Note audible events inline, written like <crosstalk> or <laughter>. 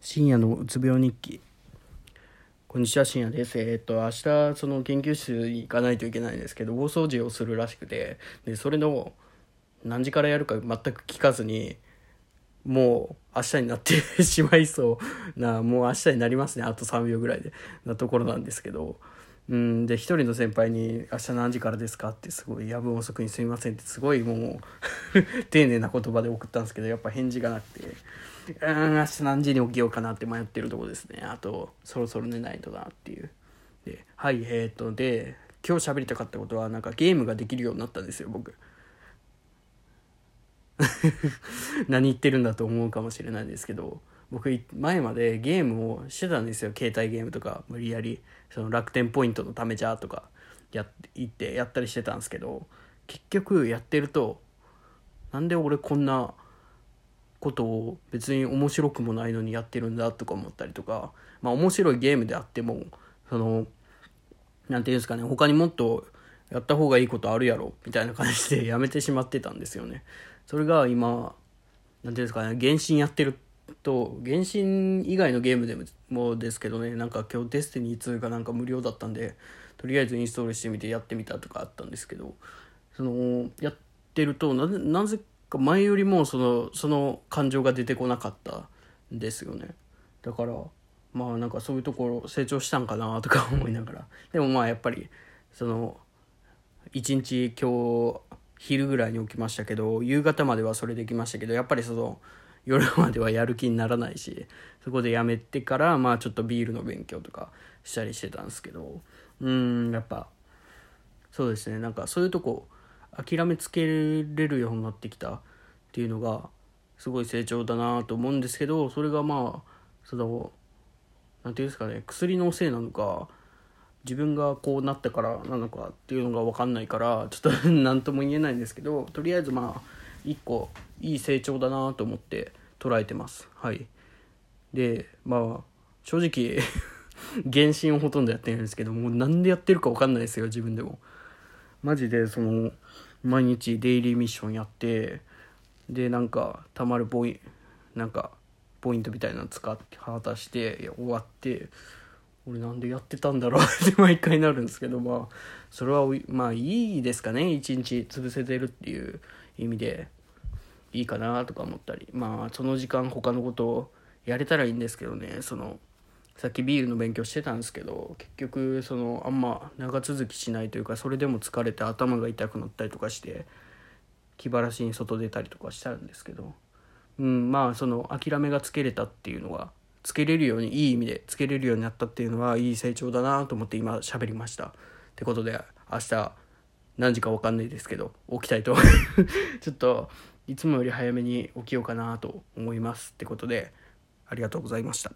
深夜のうつ病日記。こんにちは深夜です。えーっと明日その研究室行かないといけないんですけど大掃除をするらしくてでそれの何時からやるか全く聞かずにもう明日になって <laughs> しまいそうなもう明日になりますね。あと3秒ぐらいでなところなんですけど。うんで一人の先輩に「明日何時からですか?」ってすごい夜分遅くにすみませんってすごいもう <laughs> 丁寧な言葉で送ったんですけどやっぱ返事がなくて。うん明日何時に起きようかなって迷ってるとこですね。あとそろそろ寝ないとなっていう。ではいえー、っとで今日喋りたかったことはなんかゲームができるようになったんですよ僕。<laughs> 何言ってるんだと思うかもしれないですけど僕前までゲームをしてたんですよ。携帯ゲームとか無理やりその楽天ポイントのためじゃとかやって行ってやったりしてたんですけど結局やってるとなんで俺こんなことを別に面白くもないのにやってるんだとか思ったりとかまあ面白いゲームであってもその何て言うんですかね他にもっとやった方がいいことあるやろみたいな感じで <laughs> やめてしまってたんですよね。それが今何て言うんですかね原神やってると原神以外のゲームでもですけどねなんか今日デスティニー2がなんか無料だったんでとりあえずインストールしてみてやってみたとかあったんですけどそのやってるとなぜなぜか前よりもそのその感情が出てこなかったんですよね。だからまあなんかそういうところ成長したんかなとか思いながら。<laughs> でもまあやっぱりその一日今日昼ぐらいに起きましたけど夕方まではそれできましたけどやっぱりその夜まではやる気にならないしそこでやめてからまあちょっとビールの勉強とかしたりしてたんですけど。うんやっぱそうですね。なんかそういうとこ諦めつけれるようになってきたっていうのがすごい成長だなと思うんですけどそれがまあその何て言うんですかね薬のせいなのか自分がこうなったからなのかっていうのが分かんないからちょっと <laughs> 何とも言えないんですけどとりあえずまあ一個いい成長だなと思って捉えてます。はい。でまあ正直 <laughs> 原神をほとんどやってないんですけどもうなんでやってるか分かんないですよ自分でも。マジでその毎日デイリーミッションやってでなんかたまるポイなんかポイントみたいなの使って果たして終わって俺なんでやってたんだろう <laughs> って毎回なるんですけどまあそれはまあいいですかね。一日潰せてるっていう意味でいいかなとか思ったり。まあその時間他のことをやれたらいいんですけどね。そのさっきビールの勉強してたんですけど結局そのあんま長続きしないというかそれでも疲れて頭が痛くなったりとかして気晴らしに外出たりとかしたんですけどうんまあその諦めがつけれたっていうのはつけれるようにいい意味でつけれるようになったっていうのはいい成長だなと思って今喋りました。ってことで明日何時か分かんないですけど起きたいと。<laughs> ちょっといつもより早めに起きようかなと思います。ってことでありがとうございました。